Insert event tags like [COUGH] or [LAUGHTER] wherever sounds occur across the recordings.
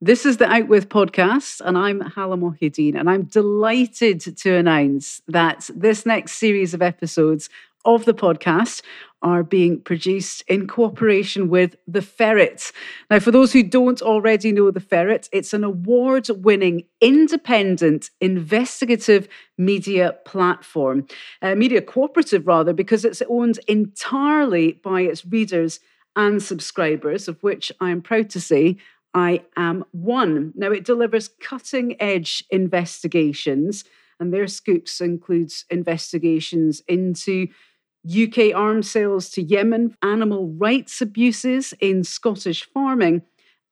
This is the Out With podcast, and I'm Hala Mohideen, and I'm delighted to announce that this next series of episodes of the podcast are being produced in cooperation with The Ferret. Now, for those who don't already know The Ferret, it's an award winning, independent, investigative media platform, uh, media cooperative rather, because it's owned entirely by its readers and subscribers, of which I am proud to say I Am One. Now, it delivers cutting edge investigations, and their scoops includes investigations into UK arms sales to Yemen, animal rights abuses in Scottish farming,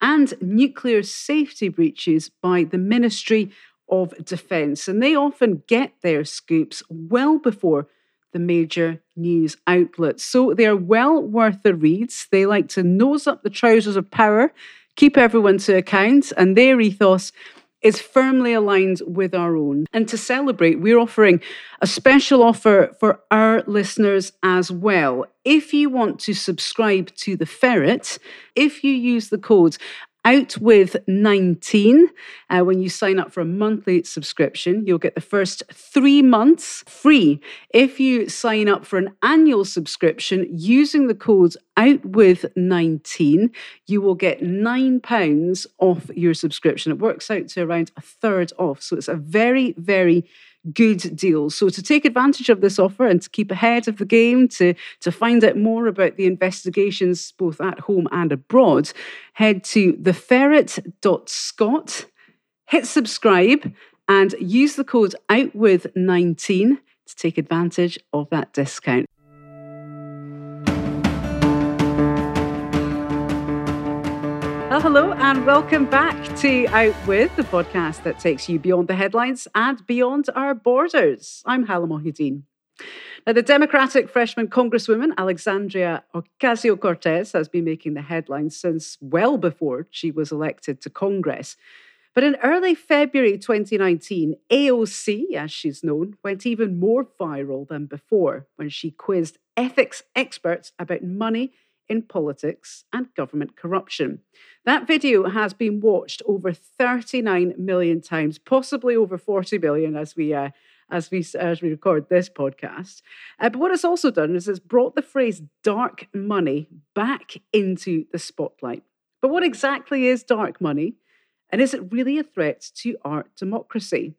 and nuclear safety breaches by the Ministry of Defence. And they often get their scoops well before the major news outlets. So they are well worth the reads. They like to nose up the trousers of power keep everyone to account, and their ethos is firmly aligned with our own. And to celebrate, we're offering a special offer for our listeners as well. If you want to subscribe to The Ferret, if you use the code out with 19. Uh, when you sign up for a monthly subscription, you'll get the first three months free. If you sign up for an annual subscription using the code out with 19, you will get £9 off your subscription. It works out to around a third off. So it's a very, very good deals. So to take advantage of this offer and to keep ahead of the game, to, to find out more about the investigations both at home and abroad, head to theferret.scot, hit subscribe, and use the code OUTWITH19 to take advantage of that discount. Welcome back to Out With, the podcast that takes you beyond the headlines and beyond our borders. I'm Hala Mohideen. Now, the Democratic freshman Congresswoman Alexandria Ocasio Cortez has been making the headlines since well before she was elected to Congress. But in early February 2019, AOC, as she's known, went even more viral than before when she quizzed ethics experts about money in politics and government corruption. That video has been watched over 39 million times, possibly over 40 million as we uh, as we as we record this podcast. Uh, but what it's also done is it's brought the phrase dark money back into the spotlight. But what exactly is dark money? And is it really a threat to our democracy?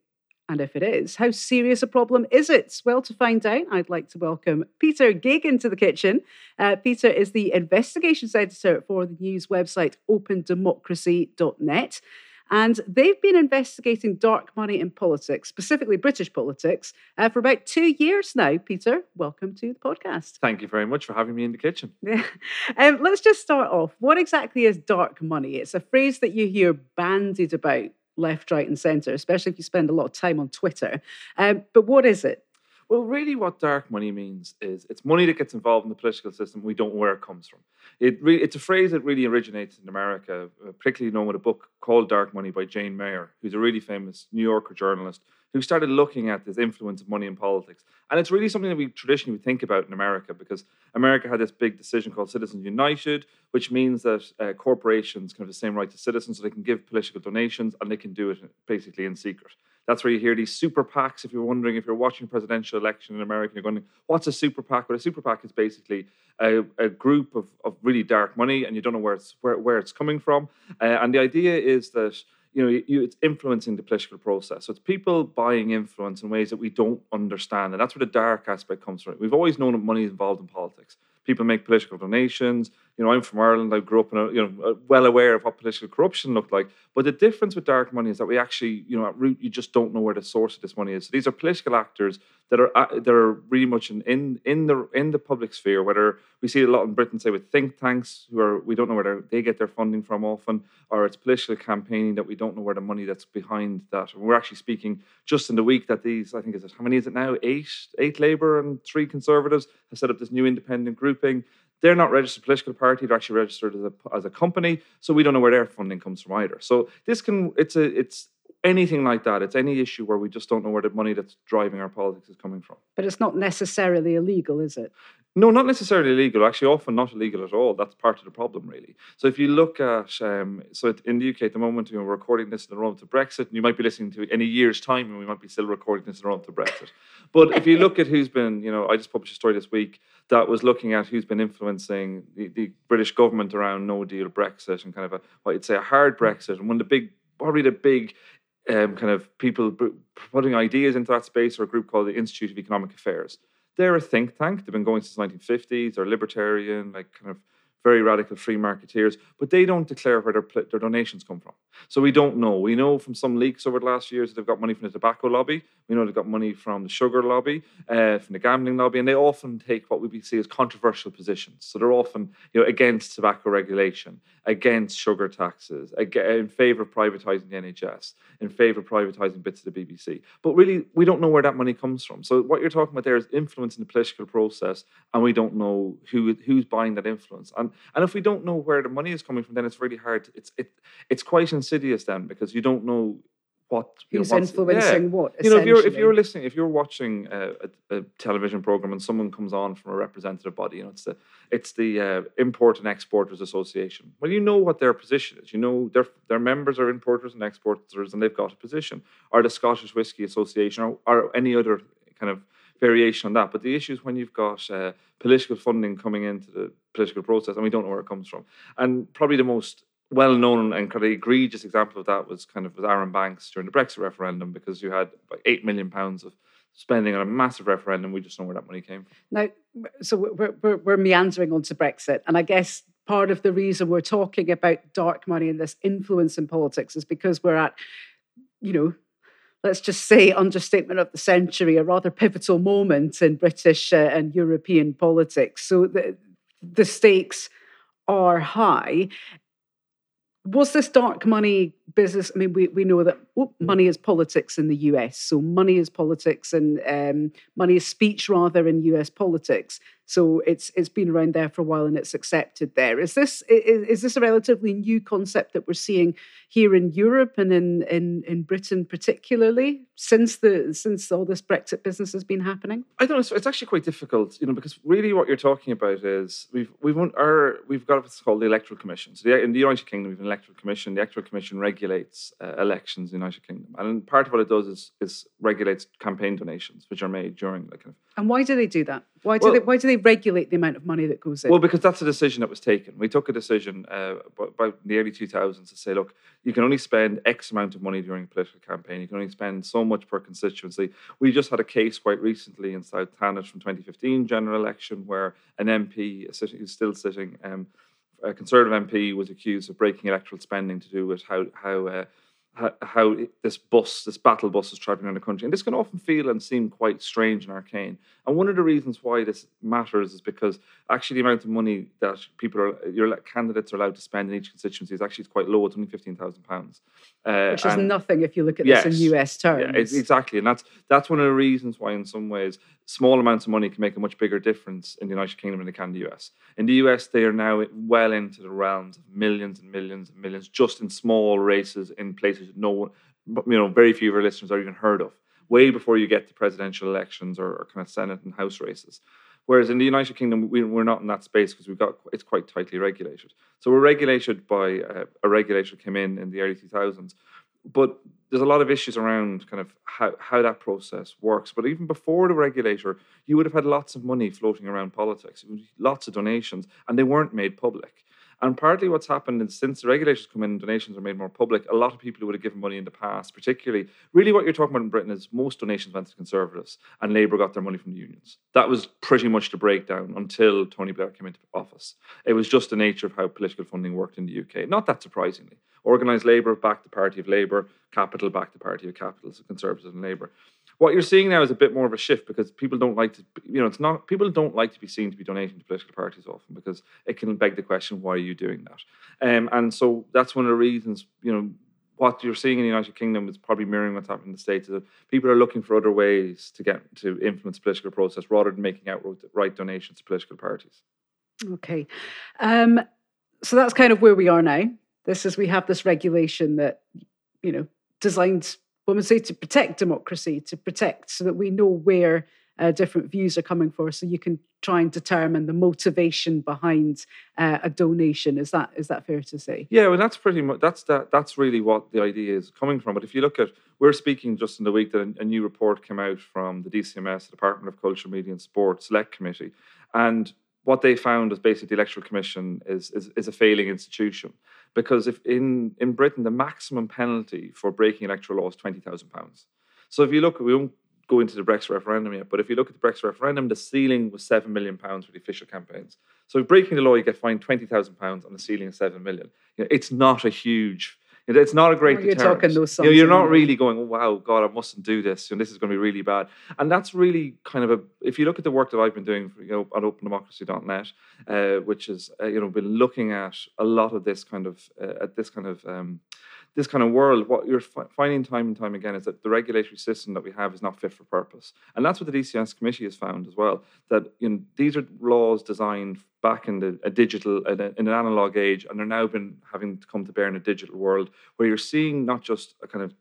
And if it is, how serious a problem is it? Well, to find out, I'd like to welcome Peter Geoghegan to the kitchen. Uh, Peter is the investigations editor for the news website opendemocracy.net. And they've been investigating dark money in politics, specifically British politics, uh, for about two years now. Peter, welcome to the podcast. Thank you very much for having me in the kitchen. Yeah. [LAUGHS] Um, let's just start off. What exactly is dark money? It's a phrase that you hear bandied about left, right, and centre, especially if you spend a lot of time on Twitter. Um, but what is it? Well, really, what dark money means is it's money that gets involved in the political system. We don't know where it comes from. It re- it's a phrase that really originates in America, uh, particularly known with a book called Dark Money by Jane Mayer, who's a really famous New Yorker journalist who started looking at this influence of money in politics. And it's really something that we traditionally think about in America because America had this big decision called Citizens United, which means that uh, corporations can have the same right to citizens, so they can give political donations and they can do it basically in secret. That's where you hear these super PACs. If you're wondering, if you're watching a presidential election in America, you're going, what's a super PAC? Well, a super PAC is basically a, a group of, of really dark money and you don't know where it's, where, where it's coming from. Uh, and the idea is that you know, you, it's influencing the political process. So it's people buying influence in ways that we don't understand, and that's where the dark aspect comes from. We've always known that money is involved in politics. People make political donations. You know, I'm from Ireland. I grew up in a, you know, well aware of what political corruption looked like. But the difference with dark money is that we actually, you know, at root, you just don't know where the source of this money is. So these are political actors that are uh, that are really much in, in in the in the public sphere. Whether we see a lot in Britain, say with think tanks, who are we don't know where they get their funding from often, or it's political campaigning that we don't know where the money that's behind that. And we're actually speaking just in the week that these, I think, is it how many is it now? Eight, eight Labour and three Conservatives have set up this new independent grouping. They're not registered political party; they're actually registered as a as a company. So we don't know where their funding comes from either. So this can it's a it's anything like that. It's any issue where we just don't know where the money that's driving our politics is coming from. But it's not necessarily illegal, is it? No, not necessarily illegal. Actually, often not illegal at all. That's part of the problem, really. So if you look at, um, so in the UK at the moment, you know, we're recording this in the run to Brexit, and you might be listening to it in a year's time, and we might be still recording this in the run to Brexit. But if you look at who's been, you know, I just published a story this week that was looking at who's been influencing the, the British government around No Deal Brexit and kind of a what you'd say a hard Brexit, and one of the big, probably the big um, kind of people putting ideas into that space, or a group called the Institute of Economic Affairs they're a think tank. They've been going since the 1950s. They're libertarian, like kind of very radical free marketeers, but they don't declare where their, their donations come from. So we don't know. We know from some leaks over the last years that they've got money from the tobacco lobby. We know they've got money from the sugar lobby, uh, from the gambling lobby, and they often take what we see as controversial positions. So they're often, you know, against tobacco regulation, against sugar taxes, in favour of privatising the NHS, in favour of privatising bits of the BBC. But really, we don't know where that money comes from. So what you're talking about there is influence in the political process, and we don't know who who's buying that influence. And and if we don't know where the money is coming from, then it's really hard. It's it it's quite insidious then because you don't know what who's know, influencing yeah. what. You know, if you're if you're listening, if you're watching a, a, a, television program and someone comes on from a representative body, you know, it's the it's the uh, Import and Exporters Association. Well, you know what their position is. You know their their members are importers and exporters, and they've got a position. Or the Scottish Whisky Association, or, or any other kind of variation on that. But the issue is when you've got uh, political funding coming into the political process, and we don't know where it comes from. And probably the most well-known and kind of egregious example of that was kind of with Arron Banks during the Brexit referendum, because you had about eight million pounds of spending on a massive referendum. We just know where that money came from. Now, so we're, we're, we're meandering onto Brexit, and I guess part of the reason we're talking about dark money and this influence in politics is because we're at, you know, let's just say, understatement of the century, a rather pivotal moment in British uh, and European politics. So the, the stakes are high. Was this dark money business? I mean, we, we know that mm. money is politics in the US. So money is politics and um, money is speech rather in US politics. So it's it's been around there for a while and it's accepted there. Is this is, is this a relatively new concept that we're seeing here in Europe and in, in in Britain particularly since the since all this Brexit business has been happening? I don't know. It's actually quite difficult, you know, because really what you're talking about is we've we've our we've got what's called the Electoral Commission. So the, in the United Kingdom, we've an Electoral Commission. The Electoral Commission regulates uh, elections in the United Kingdom, and part of what it does is is regulates campaign donations, which are made during the kind of. And why do they do that? Why do well, they why do they regulate the amount of money that goes in? Well, because that's a decision that was taken. We took a decision uh, about in the early 2000s to say, look, you can only spend X amount of money during a political campaign. You can only spend so much per constituency. We just had a case quite recently in South Thanet from 2015 general election where an MP who's still sitting, um, a Conservative MP, was accused of breaking electoral spending to do with how how uh, how, this bus, this battle bus, is traveling around the country, and this can often feel and seem quite strange and arcane. And one of the reasons why this matters is because actually the amount of money that people are, your candidates are allowed to spend in each constituency is actually quite low. It's only fifteen thousand pounds, uh, which is nothing if you look at yes, this in US terms. Yeah, exactly, and that's that's one of the reasons why, in some ways, small amounts of money can make a much bigger difference in the United Kingdom than it can in the US. In the US, they are now well into the realms of millions and millions and millions just in small races in places no one, you know, very few of our listeners are even heard of, way before you get to presidential elections or, or kind of Senate and House races. Whereas in the United Kingdom, we, are not in that space because we've got it's quite tightly regulated. So we're regulated by uh, a regulator came in in the early 2000s but there's a lot of issues around kind of how, how that process works. But even before the regulator, you would have had lots of money floating around politics, lots of donations, and they weren't made public. And partly what's happened is since the regulators come in and donations are made more public, a lot of people who would have given money in the past, particularly, really what you're talking about in Britain is most donations went to Conservatives and Labour got their money from the unions. That was pretty much the breakdown until Tony Blair came into office. It was just the nature of how political funding worked in the UK. Not that surprisingly. Organised Labour backed the Party of Labour, Capital backed the Party of Capital, so Conservatives and Labour. What you're seeing now is a bit more of a shift because people don't like to, you know, it's not people don't like to be seen to be donating to political parties often because it can beg the question, why are you doing that? Um, and so that's one of the reasons, you know, what you're seeing in the United Kingdom is probably mirroring what's happening in the States. Is people are looking for other ways to get to influence political process rather than making outright donations to political parties. Okay, um, so that's kind of where we are now. This is we have this regulation that you know designed women say to protect democracy, to protect so that we know where uh, different views are coming for, so you can try and determine the motivation behind uh, a donation. Is that is that fair to say? Yeah, well, that's pretty much that's that that's really what the idea is coming from. But if you look at, we're speaking just in the week that a, a new report came out from the DCMS, the Department of Culture, Media and Sport Select Committee, and what they found is basically the Electoral Commission is, is, is a failing institution because if in, in Britain the maximum penalty for breaking electoral law is twenty thousand pounds. So if you look, we won't go into the Brexit referendum yet, but if you look at the Brexit referendum, the ceiling was seven million pounds for the official campaigns. So breaking the law, you get fined twenty thousand pounds on the ceiling of seven million. You know, it's not a huge it's not a great you're deterrent. Talking those you know, you're not really going, oh, wow, God, I mustn't do this. And this is going to be really bad. And that's really kind of a, if you look at the work that I've been doing for, you know, at opendemocracy.net, uh, which is, uh, you know, been looking at a lot of this kind of, uh, at this kind of, um, this kind of world, what you're finding time and time again is that the regulatory system that we have is not fit for purpose, and that's what the DCS committee has found as well. That you know, these are laws designed back in the a digital in, a, in an analog age, and they're now been having to come to bear in a digital world where you're seeing not just a kind of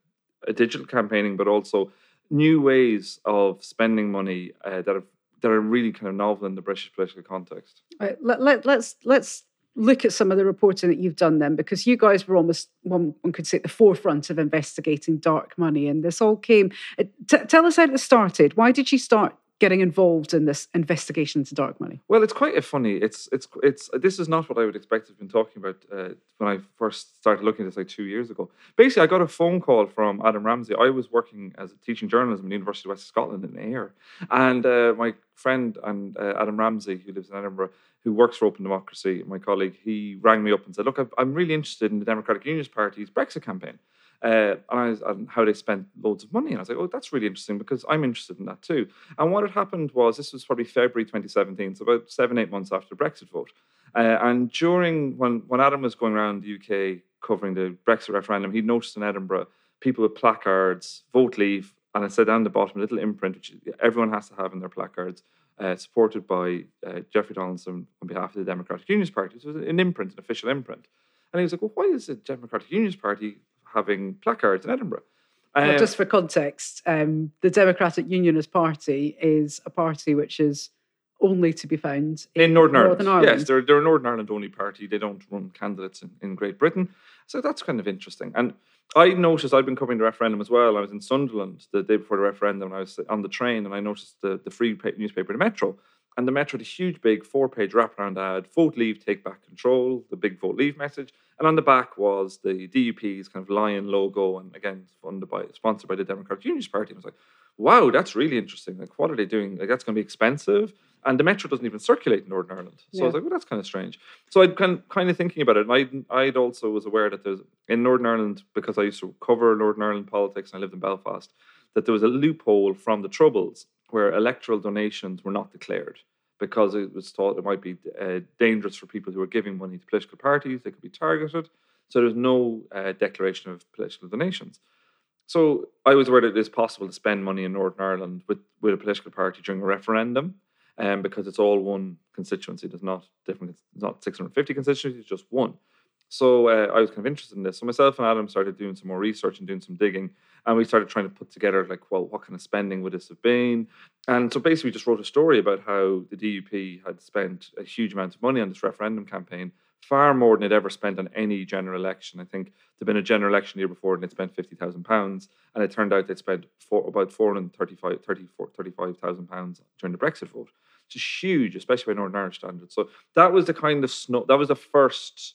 a digital campaigning, but also new ways of spending money uh, that have that are really kind of novel in the British political context. Right, let, let, let's let's look at some of the reporting that you've done then, because you guys were almost one, one could say at the forefront of investigating dark money, and this all came. Uh, t- tell us how it started. Why did you start getting involved in this investigation into dark money? Well, it's quite a funny. It's it's it's this is not what I would expect to have been talking about uh, when I first started looking at this like two years ago. Basically, I got a phone call from Adam Ramsay. I was working as a teaching journalism at the University of West Scotland in Ayr, and uh, my friend and uh, Adam Ramsay, who lives in Edinburgh, who works for Open Democracy, my colleague, he rang me up and said, "Look, I'm really interested in the Democratic Unionist Party's Brexit campaign." Uh, and, I was, and how they spent loads of money. And I was like, oh, that's really interesting because I'm interested in that too. And what had happened was this was probably February 2017, so about seven, eight months after the Brexit vote. Uh, and during when, when Adam was going around the UK covering the Brexit referendum, he noticed in Edinburgh people with placards, vote leave, and it said down the bottom, a little imprint, which everyone has to have in their placards, uh, supported by uh, Jeffrey Donaldson on behalf of the Democratic Unionist Party. So it was an imprint, an official imprint. And he was like, well, why is the Democratic Unionist Party having placards in Edinburgh. Well, um, just for context, um, the Democratic Unionist Party is a party which is only to be found in, in Northern, Northern Ireland. Ireland. Yes, they're, they're a Northern Ireland only party. They don't run candidates in, in Great Britain. So that's kind of interesting. And I noticed I've been covering the referendum as well. I was in Sunderland the day before the referendum, and I was on the train, and I noticed the, the free newspaper, the Metro. And the Metro had a huge, big four page wraparound ad Vote Leave, Take Back Control, the big Vote Leave message. And on the back was the DUP's kind of lion logo, and again, funded by, sponsored by the Democratic Unionist Party. And I was like, wow, that's really interesting. Like, what are they doing? Like, that's going to be expensive. And the Metro doesn't even circulate in Northern Ireland. So yeah. I was like, well, that's kind of strange. So I'd kind of, kind of thinking about it. And I'd, I'd also was aware that there's in Northern Ireland, because I used to cover Northern Ireland politics and I lived in Belfast, that there was a loophole from the Troubles where electoral donations were not declared because it was thought it might be uh, dangerous for people who are giving money to political parties. They could be targeted. So there's no uh, declaration of political donations. So I was aware that it is possible to spend money in Northern Ireland with, with a political party during a referendum, um, because it's all one constituency. There's not different. It's not 650 constituencies, just one. So uh, I was kind of interested in this. So myself and Adam started doing some more research and doing some digging, and we started trying to put together like, well, what kind of spending would this have been? And so basically, we just wrote a story about how the DUP had spent a huge amount of money on this referendum campaign, far more than it ever spent on any general election. I think there'd been a general election year before, and it spent fifty thousand pounds, and it turned out they'd spent four, about four hundred thirty-five, 35,000 pounds during the Brexit vote. It's huge, especially by Northern Irish standards. So that was the kind of snow. That was the first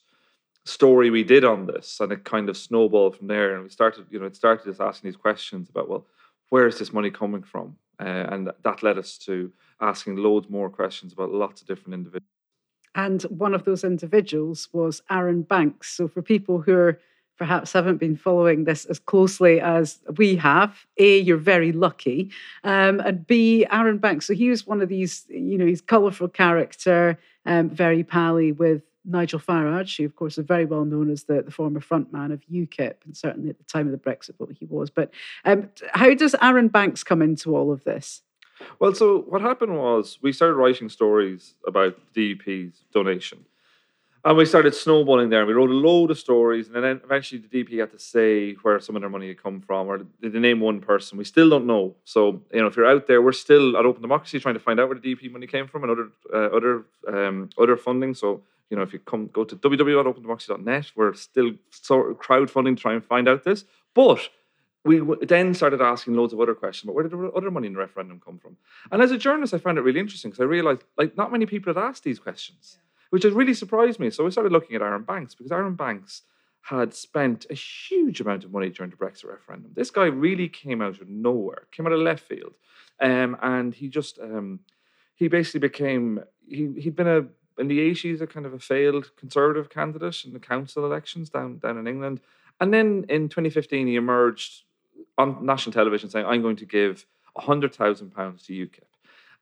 story we did on this, and it kind of snowballed from there. And we started, you know, it started just asking these questions about, well, where is this money coming from? Uh, and that led us to asking loads more questions about lots of different individuals. And one of those individuals was Arron Banks. So for people who are perhaps haven't been following this as closely as we have. A, you're very lucky. Um, and B, Arron Banks. So he was one of these, you know, he's colourful character, um, very pally with Nigel Farage, who, of course, is very well known as the, the former frontman of UKIP, and certainly at the time of the Brexit vote he was. But um, how does Arron Banks come into all of this? Well, so what happened was we started writing stories about DUP's donation. And we started snowballing there. And We wrote a load of stories, and then eventually the DP had to say where some of their money had come from, or did they name one person? We still don't know. So you know, if you're out there, we're still at Open Democracy trying to find out where the DP money came from and other uh, other um, other funding. So you know, if you come go to www.opendemocracy.net, we're still sort of crowdfunding to try and find out this. But we then started asking loads of other questions. But where did the other money in the referendum come from? And as a journalist, I found it really interesting because I realized like not many people had asked these questions. Which has really surprised me. So I started looking at Arron Banks because Arron Banks had spent a huge amount of money during the Brexit referendum. This guy really came out of nowhere, came out of left field, um, and he just um, he basically became he he'd been a in the eighties a kind of a failed conservative candidate in the council elections down down in England, and then in 2015 he emerged on national television saying, "I'm going to give hundred thousand pounds to UKIP."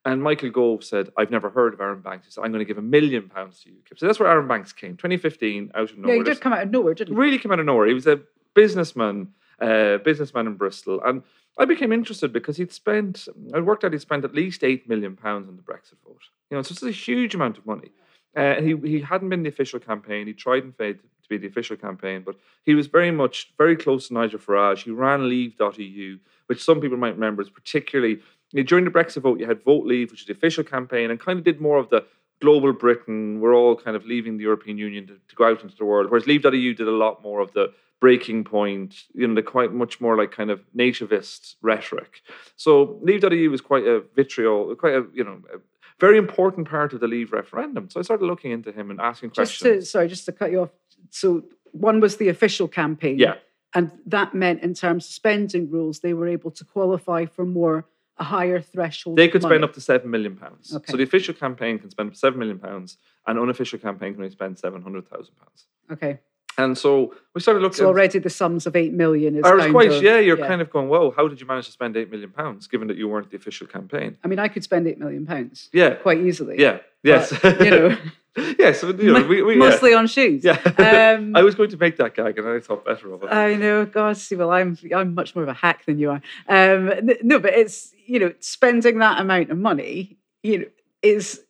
And Michael Gove said, I've never heard of Arron Banks. He said, I'm going to give a million pounds to UKIP. So that's where Arron Banks came, 2015, out of nowhere. Yeah, he did come out of nowhere, didn't he? Really came out of nowhere. He was a businessman, uh, businessman in Bristol. And I became interested because he'd spent, I worked out he'd spent at least 8 million pounds on the Brexit vote. You know, so it's a huge amount of money. Uh, he, he hadn't been the official campaign. He tried and failed to be the official campaign, but he was very much, very close to Nigel Farage. He ran Leave.eu, which some people might remember is particularly during the Brexit vote, you had Vote Leave, which is the official campaign, and kind of did more of the global Britain. We're all kind of leaving the European Union to, to go out into the world. Whereas Leave.eu did a lot more of the breaking point, you know, the quite much more like kind of nativist rhetoric. So Leave.eu was quite a vitriol, quite a, you know, a very important part of the Leave referendum. So I started looking into him and asking just questions. To, sorry, just to cut you off. So one was the official campaign. Yeah. And that meant in terms of spending rules, they were able to qualify for more a higher threshold. They could spend up to seven million pounds. Okay. So the official campaign can spend seven million pounds, and unofficial campaign can only spend seven hundred thousand pounds. Okay. And so we started looking. So already the sums of eight million is. I was quite of, yeah. You're yeah. kind of going, whoa! How did you manage to spend eight million pounds, given that you weren't the official campaign? I mean, I could spend eight million pounds. Yeah. Quite easily. Yeah. Yes. But, you know. yes, you know, [LAUGHS] [LAUGHS] we, we, mostly yeah. on shoes. Yeah, um, [LAUGHS] I was going to make that gag, and I thought better of it. I know, God, see, well, I'm I'm much more of a hack than you are. Um, no, but it's you know, spending that amount of money, you know, is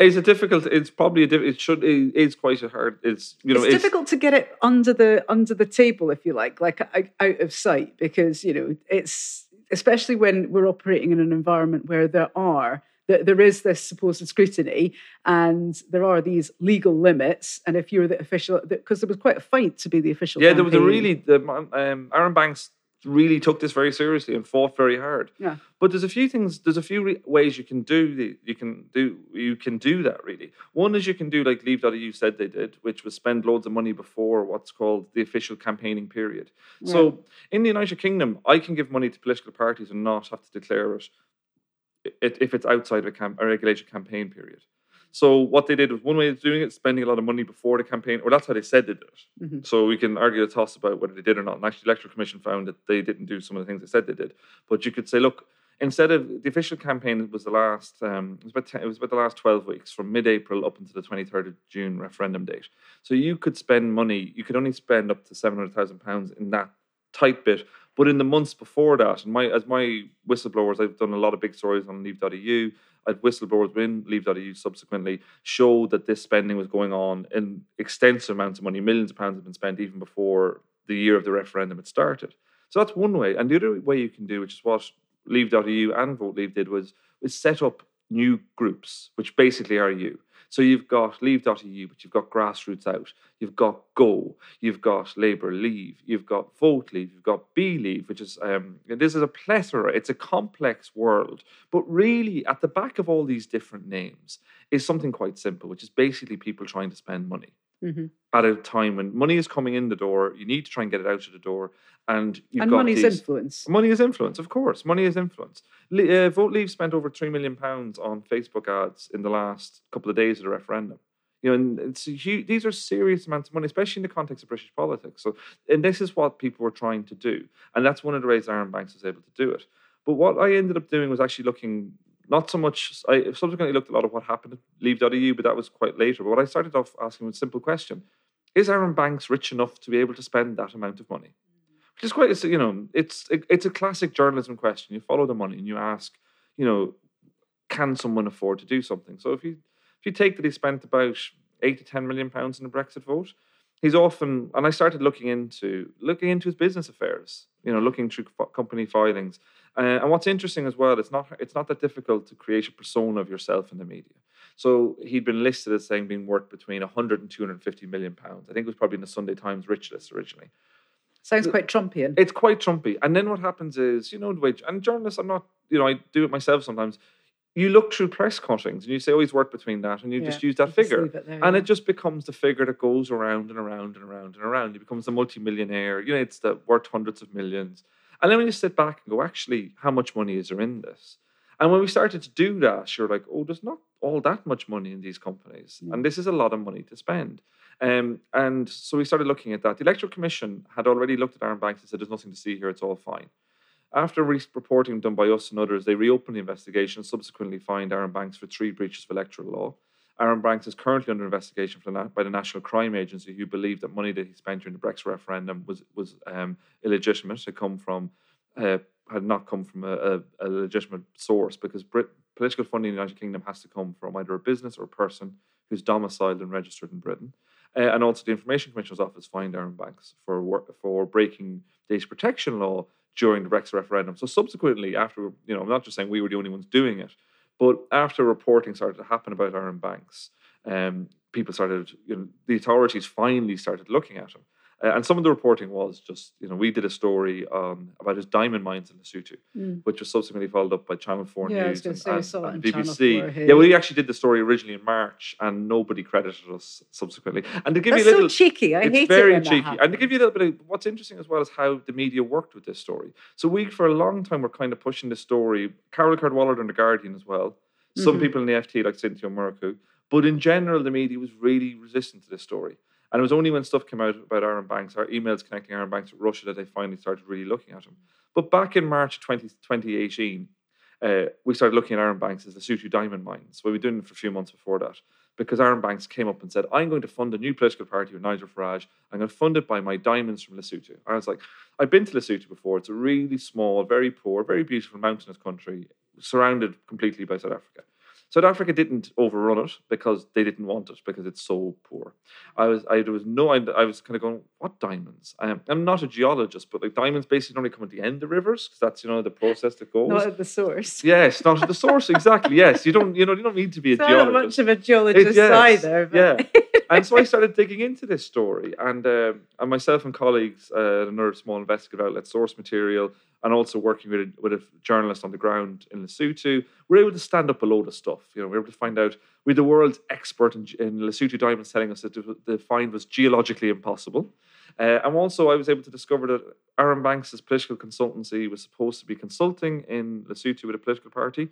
it's a difficult. It's probably a. It should. It is quite a hard. It's you know. It's, it's, difficult to get it under the under the table, if you like, like out of sight, because you know it's especially when we're operating in an environment where there are there is this supposed scrutiny and there are these legal limits. And if you're the official, because there was quite a fight to be the official. Yeah, campaign. there was a really the um, Arron Banks really took this very seriously and fought very hard. Yeah. But there's a few things. There's a few re- ways you can do the, you can do you can do that really. One is you can do like Leave.eu said they did, which was spend loads of money before what's called the official campaigning period. Yeah. So in the United Kingdom, I can give money to political parties and not have to declare it if it's outside of a, camp, a regulated campaign period. So what they did was one way of doing it, spending a lot of money before the campaign, or that's how they said they did it. Mm-hmm. So we can argue a toss about whether they did or not. And actually, the Electoral Commission found that they didn't do some of the things they said they did. But you could say, look, instead of the official campaign was the last, um, it was about 10, it was about the last twelve weeks from mid-April up until the twenty third of June referendum date. So you could spend money. You could only spend up to seven hundred thousand pounds in that tight bit. But in the months before that, and my as my whistleblowers, I've done a lot of big stories on Leave.eu at whistleblowers within Leave.eu subsequently showed that this spending was going on in extensive amounts of money. Millions of pounds have been spent even before the year of the referendum had started. So that's one way. And the other way you can do, which is what Leave.eu and Vote Leave did, was, was set up new groups, which basically are you. So you've got leave.eu, but you've got grassroots out, you've got Go, you've got Labour Leave, you've got Vote Leave, you've got Beleave, which is um, this is a plethora. It's a complex world, but really at the back of all these different names is something quite simple, which is basically people trying to spend money. Mm-hmm. At a time when money is coming in the door, you need to try and get it out of the door, and you've and got money's these, influence. Money is influence, of course. Money is influence. Uh, Vote Leave spent over three million pounds on Facebook ads in the last couple of days of the referendum. You know, and it's huge, these are serious amounts of money, especially in the context of British politics. So, and this is what people were trying to do, and that's one of the ways Arron Banks was able to do it. But what I ended up doing was actually looking not so much. I subsequently looked a lot of what happened at Leave.eu, but that was quite later. But what I started off asking was a simple question: Is Arron Banks rich enough to be able to spend that amount of money? Which is quite, you know, it's it's a classic journalism question. You follow the money and you ask, you know, can someone afford to do something? So if you if you take that he spent about eight to ten million pounds in a Brexit vote. He's often, and I started looking into looking into his business affairs. You know, looking through company filings. Uh, and what's interesting as well, it's not it's not that difficult to create a persona of yourself in the media. So he'd been listed as saying being worth between 100 and 250 million pounds. I think it was probably in the Sunday Times rich list originally. Sounds quite Trumpian. It's quite Trumpy. And then what happens is, you know, the way, and journalists, I'm not, you know, I do it myself sometimes. You look through press cuttings and you say, oh, he's worth between that, and you yeah, just use that figure. It there, and yeah. it just becomes the figure that goes around and around and around and around. He becomes a multimillionaire. You know, it's the worth hundreds of millions. And then when you sit back and go, actually, how much money is there in this? And when we started to do that, you're like, oh, there's not all that much money in these companies. Mm. And this is a lot of money to spend. Um, and so we started looking at that. The Electoral Commission had already looked at Arron Banks and said, there's nothing to see here, it's all fine. After reporting done by us and others, they reopened the investigation and subsequently fined Arron Banks for three breaches of electoral law. Arron Banks is currently under investigation the, by the National Crime Agency, who believe that money that he spent during the Brexit referendum was was um, illegitimate. Had come from uh, had not come from a, a, a legitimate source because Brit- political funding in the United Kingdom has to come from either a business or a person who's domiciled and registered in Britain. Uh, and also, the Information Commissioner's Office fined Arron Banks for for breaking data protection law during the Brexit referendum. So subsequently, after you know, I'm not just saying we were the only ones doing it, but after reporting started to happen about Arron Banks, um, people started, you know, the authorities finally started looking at him. Uh, and some of the reporting was just, you know, we did a story um, about his diamond mines in Lesotho, mm. which was subsequently followed up by Channel 4 yeah, News and, and, and BBC. 4, yeah, we actually did the story originally in March and nobody credited us subsequently. And to give That's you a little. so cheeky. I it's hate very it cheeky. And to give you a little bit of what's interesting as well is how the media worked with this story. So we, for a long time, were kind of pushing this story. Carole Cadwalladr and The Guardian as well. Some mm-hmm. people in the FT, like Cynthia O'Murchu. But in general, the media was really resistant to this story. And it was only when stuff came out about Arron Banks, our emails connecting Arron Banks with Russia, that they finally started really looking at him. But back in March 20, 2018, uh, we started looking at Arron Banks as the Lesotho diamond mines. We were doing it for a few months before that because Arron Banks came up and said, I'm going to fund a new political party with Nigel Farage. I'm going to fund it by my diamonds from Lesotho. I was like, I've been to Lesotho before. It's a really small, very poor, very beautiful mountainous country surrounded completely by South Africa. South Africa didn't overrun it because they didn't want it because it's so poor. I was, I there was no, I, I was kind of going, what diamonds? I'm, I'm not a geologist, but like diamonds basically only come at the end of rivers because that's you know the process that goes. Not at the source. Yes, not at the source. Exactly. Yes, you don't, you know, you don't need to be a geologist. Not much of a geologist it, yes, either. But. Yeah. [LAUGHS] and so I started digging into this story, and um, and myself and colleagues uh, at another small investigative outlet, Source Material, and also working with a, with a journalist on the ground in Lesotho, we're able to stand up a load of stuff. You know, we're able to find out we're the world's expert in, in Lesotho diamonds, telling us that the find was geologically impossible. Uh, and also, I was able to discover that Arron Banks' political consultancy was supposed to be consulting in Lesotho with a political party,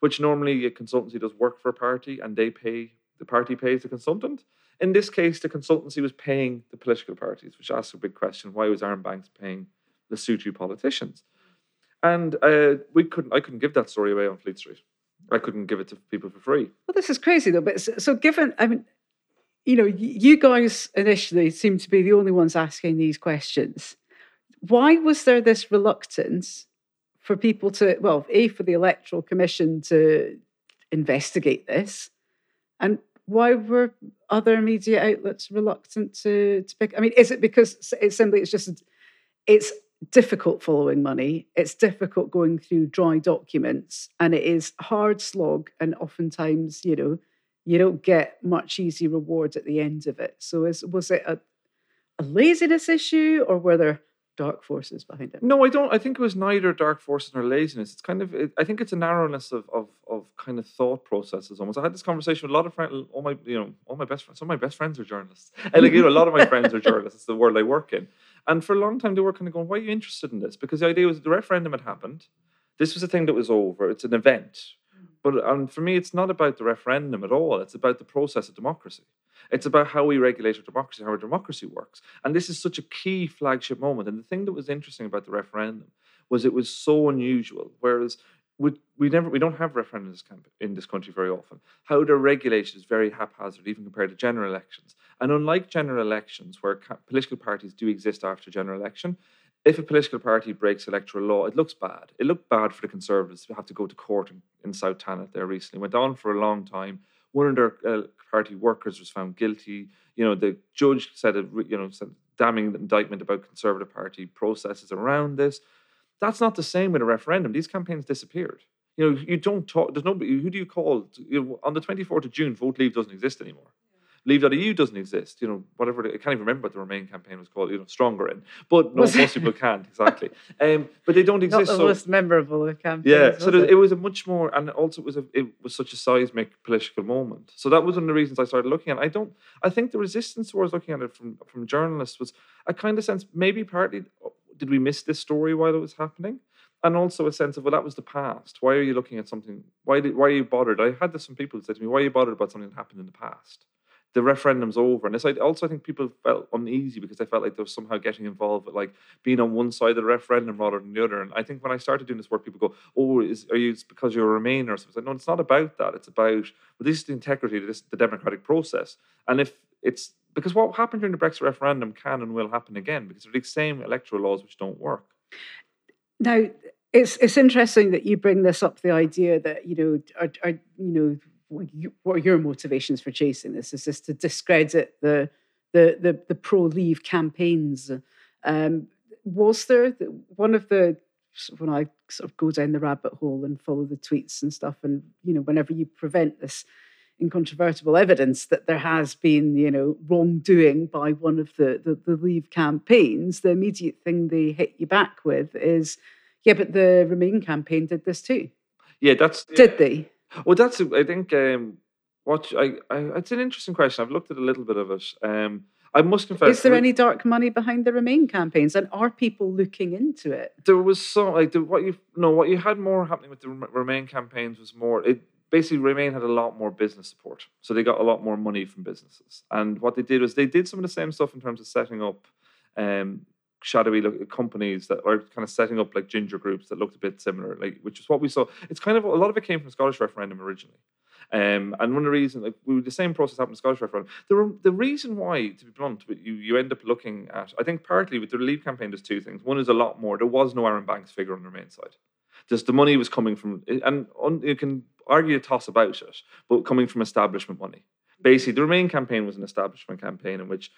which normally a consultancy does work for a party and they pay the party pays the consultant. In this case, the consultancy was paying the political parties, which asks a big question: Why was Arron Banks paying Lesotho politicians? And uh, we couldn't. I couldn't give that story away on Fleet Street. I couldn't give it to people for free. Well, this is crazy though. But so, so given, I mean, you know, you guys initially seem to be the only ones asking these questions. Why was there this reluctance for people to, well, a for the electoral commission to investigate this, and why were other media outlets reluctant to to pick? I mean, is it because it's simply it's just it's difficult following money. It's difficult going through dry documents, and it is hard slog. And oftentimes, you know, you don't get much easy rewards at the end of it. So, is was it a, a laziness issue, or were there dark forces behind it? No, I don't. I think it was neither dark forces nor laziness. It's kind of. It, I think it's a narrowness of, of of kind of thought processes. Almost. I had this conversation with a lot of friends. All my you know all my best friends. Some of my best friends are journalists. And [LAUGHS] like you know, a lot of my friends are journalists. It's the world I work in. And for a long time, they were kind of going, "Why are you interested in this?" Because the idea was the referendum had happened. This was a thing that was over. It's an event. But um, for me, it's not about the referendum at all. It's about the process of democracy. It's about how we regulate our democracy, how our democracy works. And this is such a key flagship moment. And the thing that was interesting about the referendum was it was so unusual. Whereas we, we never we don't have referendums in this country very often. How they're regulated is very haphazard, even compared to general elections. And unlike general elections, where political parties do exist after general election, if a political party breaks electoral law, it looks bad. It looked bad for the Conservatives to have to go to court in, in South Thanet there recently. It went on for a long time. One of their uh, party workers was found guilty. You know, the judge said a you know said damning indictment about Conservative Party processes around this. That's not the same with a referendum. These campaigns disappeared. You know, you don't talk. There's nobody. Who do you call? You know, on the 24th of June, Vote Leave doesn't exist anymore. Leave.eu doesn't exist. You know, whatever. I can't even remember what the Remain campaign was called. You know, Stronger in, but no, most people can't exactly. Um, but they don't exist. Not the so, most memorable campaign. yeah, so there, it was a much more, and also it was a it was such a seismic political moment. So that was one of the reasons I started looking at. it. I don't. I think the resistance towards looking at it from from journalists was a kind of sense. Maybe partly oh, did we miss this story while it was happening, and also a sense of well that was the past. Why are you looking at something? Why did why are you bothered? I had this from people who said to me, why are you bothered about something that happened in the past? The referendum's over. And this, I also think people felt uneasy because they felt like they were somehow getting involved with like being on one side of the referendum rather than the other. And I think when I started doing this work, people go, "Oh, is are you because you're a Remainer?" So I like, "No, it's not about that. It's about well, this is the integrity of this, the democratic process. And if it's because what happened during the Brexit referendum can and will happen again because they're the same electoral laws which don't work. Now, it's it's interesting that you bring this up. The idea that you know, are, are you know what are your motivations for chasing this? Is this to discredit the the the, the pro leave campaigns? Um, was there one of the when I sort of go down the rabbit hole and follow the tweets and stuff, and you know, whenever you prevent this incontrovertible evidence that there has been, you know, wrongdoing by one of the, the, the leave campaigns, the immediate thing they hit you back with is, yeah, but the Remain campaign did this too. Yeah, that's did they? Well, that's I think um, what I, I it's an interesting question. I've looked at a little bit of it. Um, I must confess. Is there any dark money behind the Remain campaigns, and are people looking into it? There was some like the, what you no what you had more happening with the Remain campaigns was more it basically Remain had a lot more business support, so they got a lot more money from businesses. And what they did was they did some of the same stuff in terms of setting up um, shadowy look, companies that are kind of setting up like ginger groups that looked a bit similar, like which is what we saw. It's kind of a lot of it came from Scottish referendum originally. Um, and one of the reasons, like we, the same process happened in Scottish referendum. The, the reason why, to be blunt, you, you end up looking at, I think partly with the Leave campaign, there's two things. One is a lot more. There was no Arron Banks figure on the Remain side. Just the money was coming from, and on, you can argue a toss about it, but coming from establishment money. Basically, the Remain campaign was an establishment campaign in which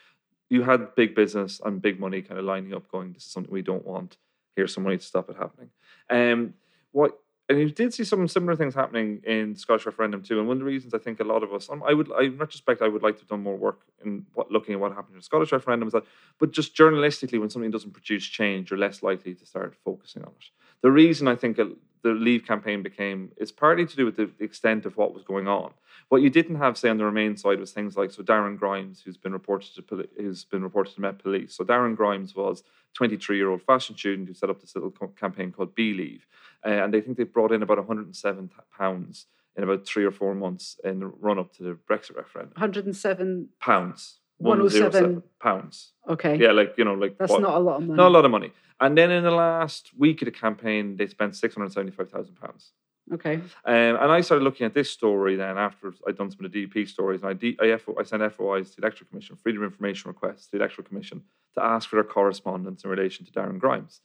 you had big business and big money kind of lining up, going, "This is something we don't want. Here's some money to stop it happening." Um, what and you did see some similar things happening in Scottish referendum too. And one of the reasons I think a lot of us, um, I would, in retrospect, I would like to have done more work in what looking at what happened in the Scottish referendum. Is that, but just journalistically, when something doesn't produce change, you're less likely to start focusing on it. The reason I think the Leave campaign became is partly to do with the extent of what was going on. What you didn't have, say, on the Remain side was things like so Darren Grimes, who's been reported to poli- who's been reported to Met Police. So Darren Grimes was 23 year old fashion student who set up this little co- campaign called BeLeave, uh, and they think they brought in about 107 pounds in about three or four months in the run up to the Brexit referendum. 107 pounds. 107 pounds. Okay. Yeah, like you know, like that's what, not a lot of money. Not a lot of money. And then in the last week of the campaign, they spent six hundred seventy-five thousand pounds. Okay. Um, and I started looking at this story then after I'd done some of the DP stories, and I, D, I, FO, I sent FOIs to the Electoral Commission, Freedom of Information requests to the Electoral Commission to ask for their correspondence in relation to Darren Grimes.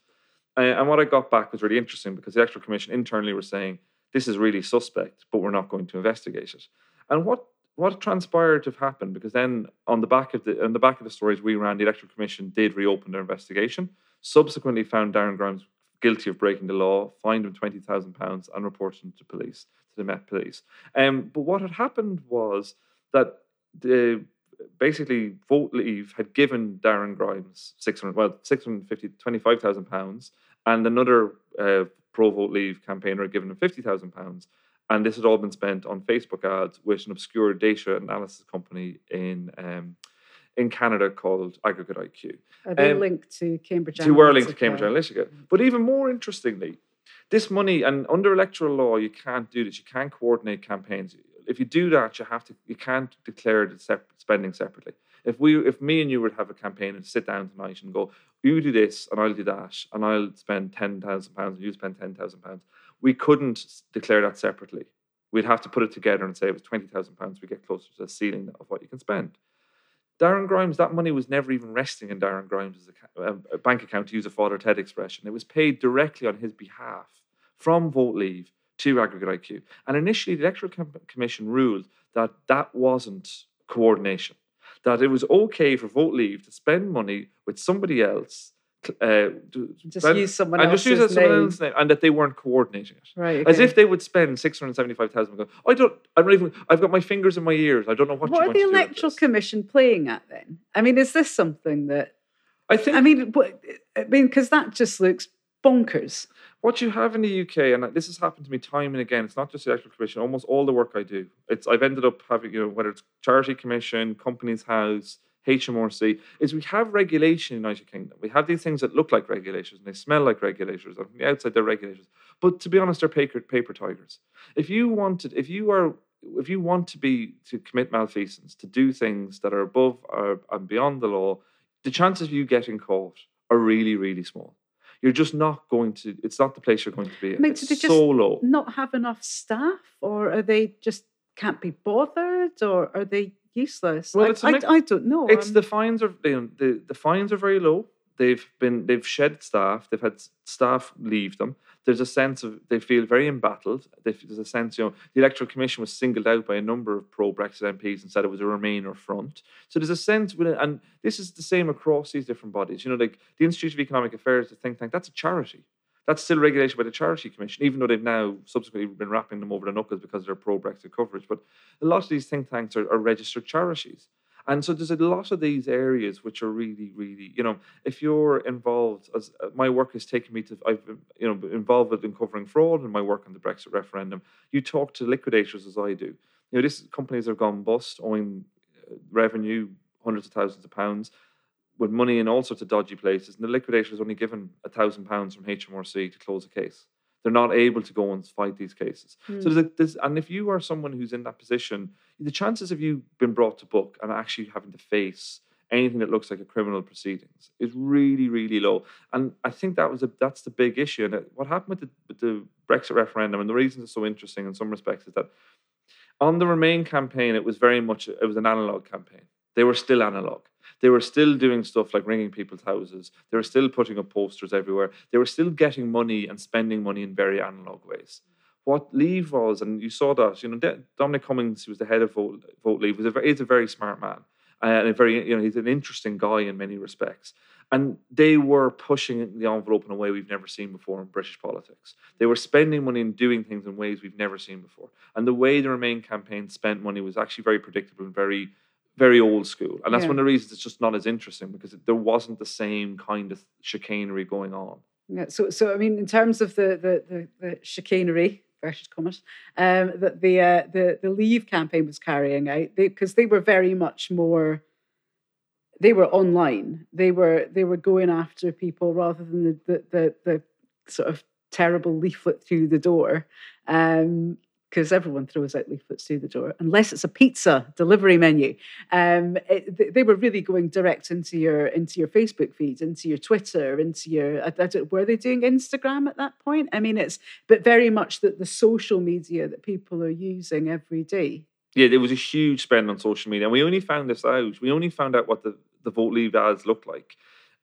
Uh, and what I got back was really interesting because the Electoral Commission internally were saying this is really suspect, but we're not going to investigate it. And what what transpired to have happened? Because then on the back of the on the back of the stories we ran, the Electoral Commission did reopen their investigation. Subsequently, found Darren Grimes guilty of breaking the law, fined him twenty thousand pounds, and reported him to police to the Met Police. Um, but what had happened was that the basically vote leave had given Darren Grimes 600 well 650 25,000 pounds and another uh, pro vote leave campaigner had given him 50,000 pounds and this had all been spent on Facebook ads with an obscure data analysis company in um, in Canada called Aggregate IQ. Are they um, linked to Cambridge Analytica? To were linked to Cambridge Analytica. But even more interestingly, this money and under electoral law, you can't do this. You can't coordinate campaigns. If you do that, you have to. You can't declare the separate spending separately. If we, if me and you would have a campaign and sit down tonight and go, you do this and I'll do that, and I'll spend ten thousand pounds and you spend ten thousand pounds, we couldn't declare that separately. We'd have to put it together and say it was twenty thousand pounds. We get closer to the ceiling of what you can spend. Darren Grimes, that money was never even resting in Darren Grimes' um, bank account, to use a Father Ted expression. It was paid directly on his behalf from Vote Leave to Aggregate IQ. And initially, the Electoral Commission ruled that that wasn't coordination. That it was okay for Vote Leave to spend money with somebody else uh, just use someone and else's just use someone name. else's name, and that they weren't coordinating it. Right. As if they would spend six hundred seventy-five thousand. Go, I don't. I'm not even. I've got my fingers in my ears. I don't know what. what you are want the to do with electoral commission playing at then? I mean, is this something that I think. I mean, I mean, because that just looks bonkers. what you have in the UK, and this has happened to me time and again. It's not just the electoral commission. Almost all the work I do, it's I've ended up having you know whether it's charity commission, companies house, HMRC, is we have regulation in the United Kingdom. We have these things that look like regulators and they smell like regulators, and from the outside they're regulators. But to be honest, they're paper, paper tigers. If you wanted, if you are if you want to be to commit malfeasance, to do things that are above or and beyond the law, the chances of you getting caught are really, really small. You're just not going to. It's not the place you're going to be in. mean, it's do they just so low. Not have enough staff, or are they just can't be bothered, or are they useless? Well, I, I, I don't know. It's Um, the fines are you know, the the fines are very low. They've been they've shed staff. They've had staff leave them. There's a sense of they feel very embattled. There's a sense you know the electoral commission was singled out by a number of pro Brexit MPs and said it was a Remainer front. So there's a sense with it, and this is the same across these different bodies. You know, like the Institute of Economic Affairs, the think tank, that's a charity. That's still regulated by the Charity Commission, even though they've now subsequently been wrapping them over the knuckles because of their pro Brexit coverage. But a lot of these think tanks are, are registered charities. And so there's a lot of these areas which are really, really, you know, if you're involved, as uh, my work has taken me to, I've been, you know, involved with uncovering fraud in my work on the Brexit referendum. You talk to liquidators as I do. You know, these companies have gone bust, owing uh, revenue hundreds of thousands of pounds, with money in all sorts of dodgy places, and the liquidator is only given a thousand pounds from HMRC to close a case. They're not able to go and fight these cases. Hmm. So there's, a, there's and if you are someone who's in that position, the chances of you being brought to book and actually having to face anything that looks like a criminal proceedings is really, really low. And I think that was a that's the big issue. And what happened with the, with the Brexit referendum, and the reason it's so interesting in some respects is that on the Remain campaign, it was very much it was an analog campaign. They were still analog. They were still doing stuff like ringing people's houses. They were still putting up posters everywhere. They were still getting money and spending money in very analog ways. What Leave was, and you saw that, you know, Dominic Cummings, who was the head of Vote, Vote Leave, was a, very- is a very smart man and a very, you know, he's an interesting guy in many respects. And they were pushing the envelope in a way we've never seen before in British politics. They were spending money and doing things in ways we've never seen before. And the way the Remain campaign spent money was actually very predictable and very, very old school. And that's Yeah. one of the reasons it's just not as interesting because there wasn't the same kind of chicanery going on. Yeah, so, so I mean, in terms of the the the, the chicanery, versus commas, um, that the uh, the the Leave campaign was carrying out, because they, were very much more. They were online. They were they were going after people rather than the the the, the sort of terrible leaflet through the door. Um, because everyone throws out leaflets through the door, unless it's a pizza delivery menu. Um, it, they were really going direct into your into your Facebook feed, into your Twitter, into your. I, I don't, were they doing Instagram at that point? I mean, it's but very much that the social media that people are using every day. Yeah, there was a huge spend on social media. And we only found this out. We only found out what the, the Vote Leave ads looked like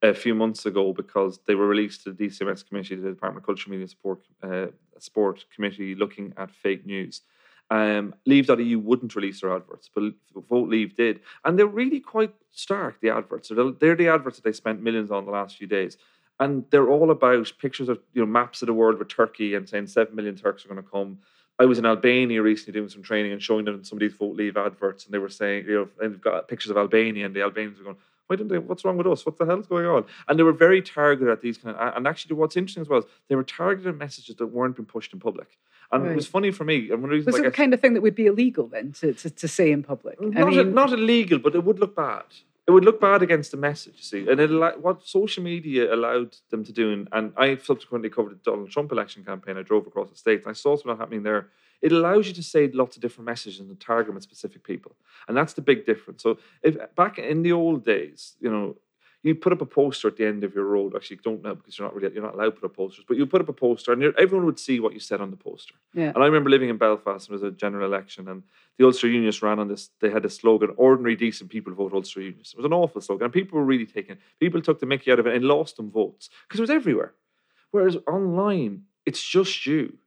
a few months ago because they were released to the DCMS committee, the Department of Culture, Media Support, uh, Sport Committee, looking at fake news. Um, Leave.eu wouldn't release their adverts, but Vote Leave did. And they're really quite stark, the adverts. They're, they're the adverts that they spent millions on the last few days. And they're all about pictures of you know maps of the world with Turkey and saying 7 million Turks are going to come. I was in Albania recently doing some training and showing them some of these Vote Leave adverts, and they were saying, you know, and they've got pictures of Albania, and the Albanians are going, why don't they? What's wrong with us? What the hell's going on? And they were very targeted at these kind of. And actually, what's interesting as well is they were targeted at messages that weren't being pushed in public. And it was funny for me. And one reasons Was I it the kind of thing that would be illegal then to to, to say in public? I not, mean, not illegal, but it would look bad. It would look bad against the message, you see. And it, allo- what social media allowed them to do, and, and I subsequently covered the Donald Trump election campaign. I drove across the states I saw something happening there. It allows you to say lots of different messages and target at specific people. And that's the big difference. So if back in the old days, you know, you put up a poster at the end of your road. Actually, you don't know because you're not really you're not allowed to put up posters. But you put up a poster, and everyone would see what you said on the poster. yeah. And I remember living in Belfast, and there was a general election, and the Ulster Unionists ran on this. They had a slogan: "Ordinary, decent people vote Ulster Unionists." It was an awful slogan, and people were really taking. People took the Mickey out of it and lost them votes because it was everywhere. Whereas online, it's just you,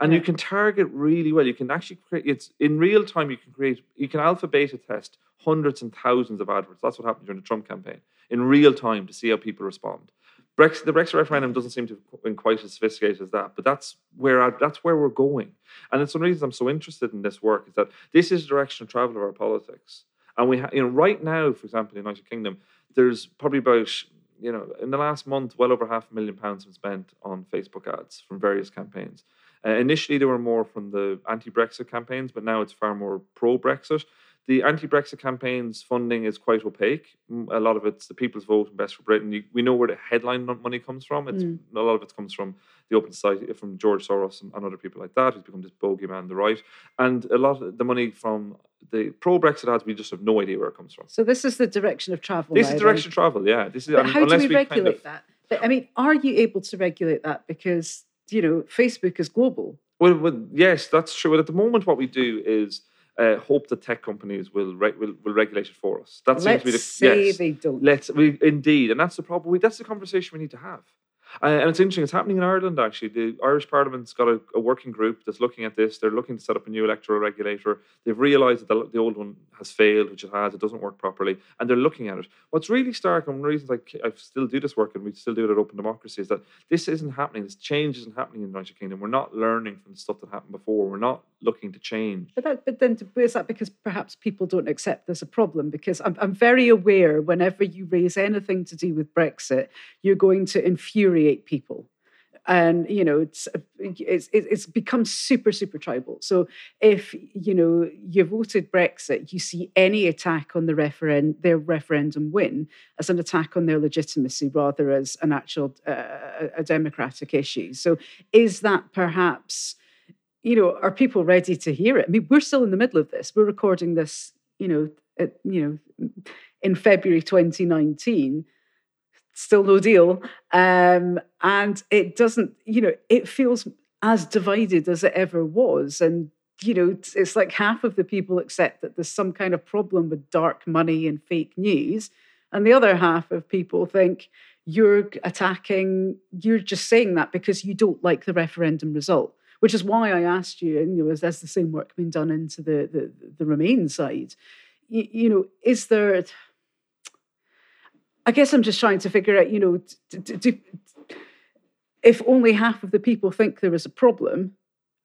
and Yeah. you can target really well. You can actually create it's in real time. You can create you can alpha beta test hundreds and thousands of adverts. That's what happened during the Trump campaign in real time to see how people respond. Brexit, the Brexit referendum doesn't seem to have been quite as sophisticated as that, but that's where I, that's where we're going. And it's one of the reasons I'm so interested in this work is that this is the direction of travel of our politics. And we, ha- you know, right now, for example, in the United Kingdom, there's probably about, you know, in the last month, well over half a million pounds been spent on Facebook ads from various campaigns. Uh, initially, they were more from the anti-Brexit campaigns, but now it's far more pro-Brexit. The anti-Brexit campaigns funding is quite opaque. A lot of it's the People's Vote and Best for Britain. You, we know where the headline money comes from. It's Mm. a lot of it comes from the Open Society, from George Soros and, and other people like that, who's become this bogeyman the right. And a lot of the money from the pro-Brexit ads, we just have no idea where it comes from. So this is the direction of travel. This now, is then. direction of travel, yeah. This is But and how do we kind regulate of- that? But, I mean, are you able to regulate that? Because you know, Facebook is global. Well, well, yes, that's true. But at the moment, what we do is uh, hope that tech companies will, re- will will regulate it for us. That seems Let's to be the say yes. they don't. Let's we indeed, and that's the problem. We, that's the conversation we need to have. Uh, and it's interesting. It's happening in Ireland. Actually, the Irish Parliament's got a, a working group that's looking at this. They're looking to set up a new electoral regulator. They've realised that the, the old one has failed, which it has. It doesn't work properly, and they're looking at it. What's really stark, and one of the reasons I, I still do this work, and we still do it at Open Democracy, is that this isn't happening. This change isn't happening in the United Kingdom. We're not learning from the stuff that happened before. We're not looking to change. But, that, but then is that because perhaps people don't accept there's a problem? Because I'm, I'm very aware whenever you raise anything to do with Brexit, you're going to infuriate people. And you know it's it's it's become super super tribal. So if you know you voted Brexit, you see any attack on the referendum their referendum win as an attack on their legitimacy rather as an actual uh, a democratic issue. So is that perhaps you know, are people ready to hear it? I mean, we're still in the middle of this. We're recording this, you know, at, you know, in February 2019. Still no deal, um, and it doesn't. You know, it feels as divided as it ever was, and you know, it's, like half of the people accept that there's some kind of problem with dark money and fake news, and the other half of people think you're attacking. You're just saying that because you don't like the referendum result which is why I asked you, and you know, has the same work been done into the the, the Remain side? You, you know, is there? I guess I'm just trying to figure out, you know, d- d- do, if only half of the people think there is a problem,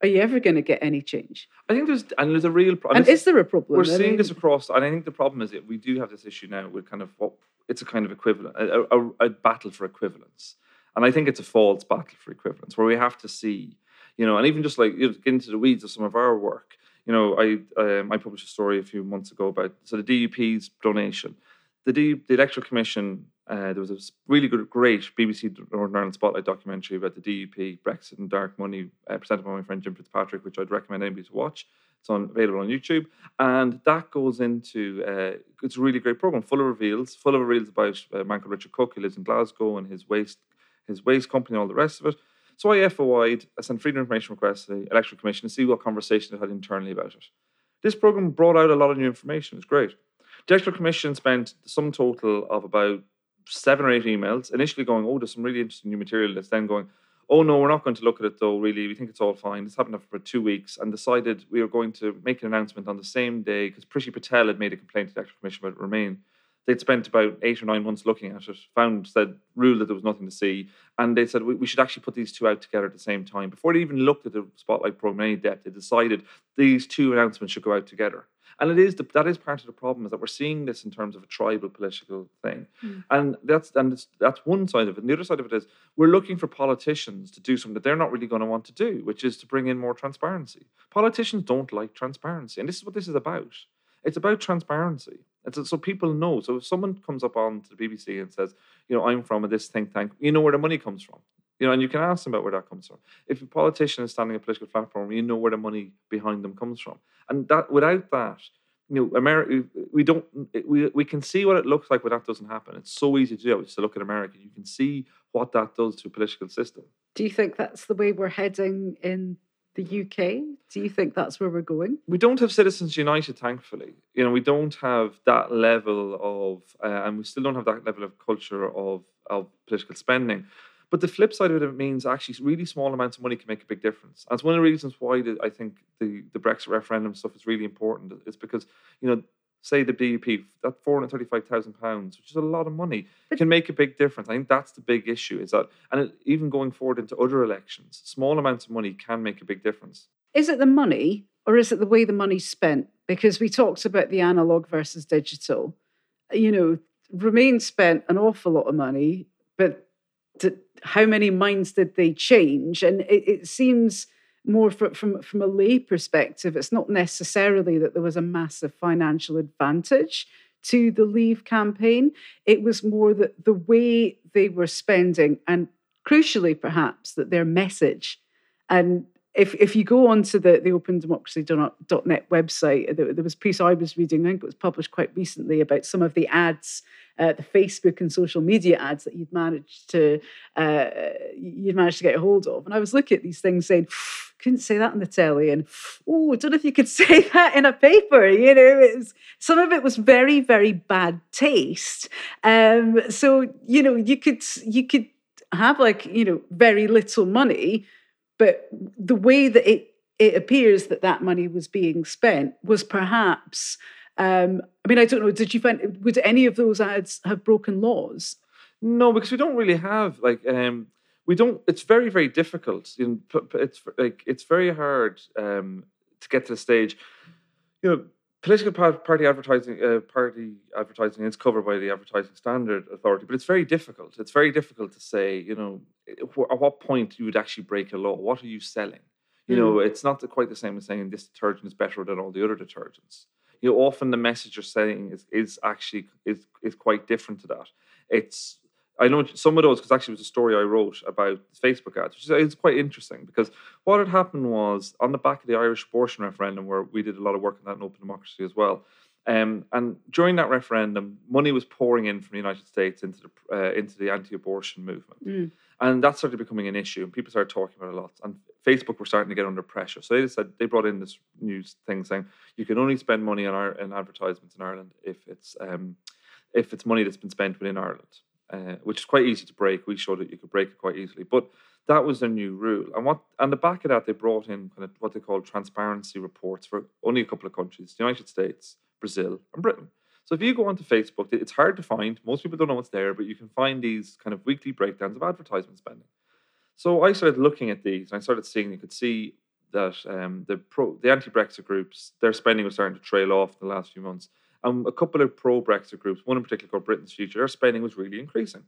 are you ever going to get any change? I think there's and there's a real problem. And is there a problem? We're I seeing mean, this across, and I think the problem is that we do have this issue now with kind of what it's a kind of equivalent, a, a, a battle for equivalence, and I think it's a false battle for equivalence where we have to see, you know, and even just like you know, get into the weeds of some of our work. You know, I um, I published a story a few months ago about so the DUP's donation, the D, the Electoral Commission. Uh, there was a really good, great BBC Northern Ireland Spotlight documentary about the DUP, Brexit, and dark money, uh, presented by my friend Jim Fitzpatrick, which I'd recommend anybody to watch. It's on available on YouTube, and that goes into uh, it's a really great program, full of reveals, full of reveals about uh, a man called Richard Cook who lives in Glasgow and his waste, his waste company, and all the rest of it. So I FOI'd, I sent freedom information requests to the Electoral Commission to see what conversation they had internally about it. This program brought out a lot of new information. It's great. The Electoral Commission spent the sum total of about seven or eight emails, initially going, oh, there's some really interesting new material. That's then going, oh no, we're not going to look at it though, really. We think it's all fine. It's happened for two weeks and decided we were going to make an announcement on the same day because Priti Patel had made a complaint to the Electoral Commission about Remain. They'd spent about eight or nine months looking at it, found, said, ruled that there was nothing to see. And they said, we, we should actually put these two out together at the same time. Before they even looked at the Spotlight program in any depth, they decided these two announcements should go out together. And it is the, that is part of the problem is that we're seeing this in terms of a tribal political thing, Mm. and that's and it's, that's one side of it. And the other side of it is we're looking for politicians to do something that they're not really going to want to do, which is to bring in more transparency. Politicians don't like transparency, and this is what this is about. It's about transparency. It's so people know. So if someone comes up on to the BBC and says, you know, I'm from this think tank, you know where the money comes from. You know, and you can ask them about where that comes from. If a politician is standing on a political platform, you know where the money behind them comes from. And that without that, you know, America, we don't, we, we can see what it looks like when that doesn't happen. It's so easy to do. It's to look at America. You can see what that does to a political system. do you think that's the way we're heading in the UK? Do you think that's where we're going? we don't have Citizens United, thankfully. You know, we don't have that level of, uh, and we still don't have that level of culture of of political spending. But the flip side of it means actually really small amounts of money can make a big difference. That's one of the reasons why the, I think the, the Brexit referendum stuff is really important. Is because you know, say the DUP that four hundred thirty five thousand pounds, which is a lot of money, can make a big difference. I think that's the big issue. Is that and it, even going forward into other elections, small amounts of money can make a big difference. Is it the money or is it the way the money's spent? Because we talked about the analog versus digital. You know, Remain spent an awful lot of money, but how many minds did they change? And it, it seems more from, from from a lay perspective, it's not necessarily that there was a massive financial advantage to the Leave campaign. It was more that the way they were spending, and crucially, perhaps, that their message and if if you go onto the the opendemocracy.net website, there, there was a piece I was reading, I think it was published quite recently, about some of the ads, uh, the Facebook and social media ads that you'd managed to uh, you'd managed to get a hold of. And I was looking at these things saying, couldn't say that on the telly, and oh, I don't know if you could [LAUGHS] say that in a paper. You know, was, some of it was very, very bad taste. Um, so you know, you could you could have like you know very little money but the way that it it appears that that money was being spent was perhaps um, I mean I don't know did you find would any of those ads have broken laws No, because we don't really have like um we don't. It's very very difficult. You know, it's like it's very hard um to get to the stage. You know, political party advertising uh, party advertising is covered by the Advertising Standard Authority, but it's very difficult. It's very difficult to say. You know, at what point you would actually break a law. What are you selling? You know, it's not the- quite the same as saying this detergent is better than all the other detergents. You know, often the message you're saying is is actually is is quite different to that. It's I know some of those because actually it was a story I wrote about Facebook ads, which is it's quite interesting because what had happened was on the back of the Irish abortion referendum, where we did a lot of work on that in open democracy as well. Um, and during that referendum, money was pouring in from the United States into the uh, into the anti-abortion movement, Mm. and that started becoming an issue, and people started talking about it a lot. And Facebook were starting to get under pressure, so they said they brought in this news thing saying you can only spend money on our in advertisements in Ireland if it's um, if it's money that's been spent within Ireland, uh, which is quite easy to break. We showed that you could break it quite easily, but that was their new rule. And what on the back of that, they brought in kind of what they call transparency reports for only a couple of countries: the United States, Brazil, and Britain. So if you go onto Facebook, it's hard to find. Most people don't know what's there, but you can find these kind of weekly breakdowns of advertisement spending. So I started looking at these, and I started seeing. You could see that um, the pro, the anti-Brexit groups, their spending was starting to trail off in the last few months. And a couple of pro-Brexit groups, one in particular called Britain's Future, their spending was really increasing.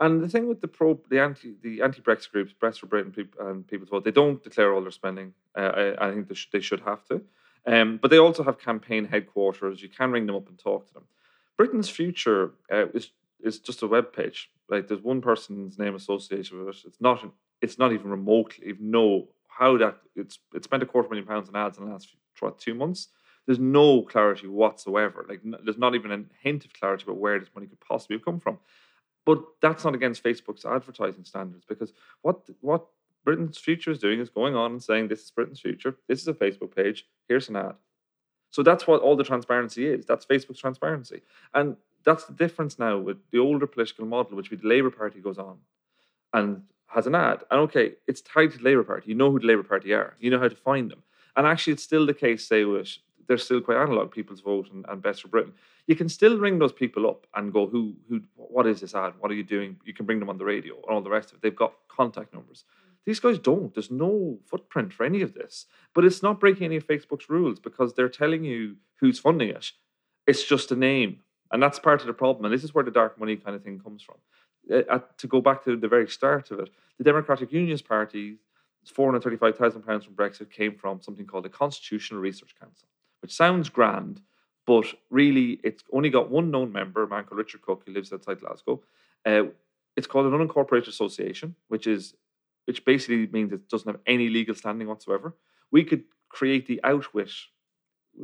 And the thing with the pro, the anti, the anti-Brexit groups, Brexit for Britain peop- and People's Vote, they don't declare all their spending. Uh, I, I think they should, they should have to. Um, but they also have campaign headquarters. You can ring them up and talk to them. Britain's Future uh, is is just a web page. Like there's one person's name associated with it. It's not it's not even remotely even know how that it's it spent a quarter million pounds on ads in the last few, two months. There's no clarity whatsoever. Like n- there's not even a hint of clarity about where this money could possibly have come from. But that's not against Facebook's advertising standards because what what Britain's Future is doing is going on and saying this is Britain's Future. This is a Facebook page. Here's an ad. So that's what all the transparency is. That's Facebook's transparency. And that's the difference now with the older political model, which the Labour Party goes on and has an ad. And okay, it's tied to the Labour Party. You know who the Labour Party are. You know how to find them. And actually, it's still the case, say, with they're still quite analog, People's Vote and, and Best for Britain. You can still ring those people up and go, who, who, what is this ad? What are you doing? You can bring them on the radio and all the rest of it. They've got contact numbers. These guys don't. There's no footprint for any of this. But it's not breaking any of Facebook's rules because they're telling you who's funding it. It's just a name. And that's part of the problem. And this is where the dark money kind of thing comes from. Uh, at- to go back to the very start of it, the Democratic Unionist Party, £435,000 from Brexit came from something called the Constitutional Research Council, which sounds grand, but really it's only got one known member, a man called Richard Cook, who lives outside Glasgow. Uh, it's called an unincorporated association, which is which basically means it doesn't have any legal standing whatsoever. We could create the Outwith.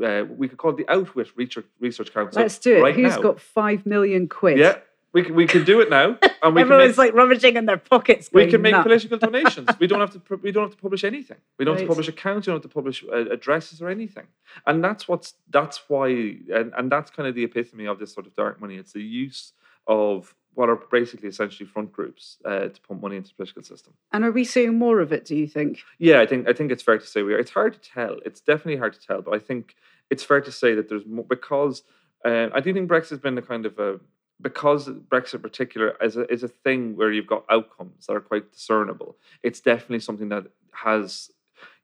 Uh, we could call it the Outwith Research Research Council. let's do it right who's now. got five million quid Yeah, we can, we can do it now, [LAUGHS] and we can everyone's make, like rummaging in their pockets we can make nuts. political [LAUGHS] donations. we don't have to we don't have to publish anything. We don't have to publish accounts. We don't have to publish uh, addresses or anything. And that's what's that's why and, and that's kind of the epitome of this sort of dark money. It's the use of what are basically essentially front groups uh, to pump money into the political system. And are we seeing more of it? Do you think? Yeah, I think I think it's fair to say we are. It's hard to tell. It's definitely hard to tell, but I think it's fair to say that there's more because uh, I do think Brexit has been a kind of a because Brexit in particular is a, is a thing where you've got outcomes that are quite discernible. It's definitely something that has,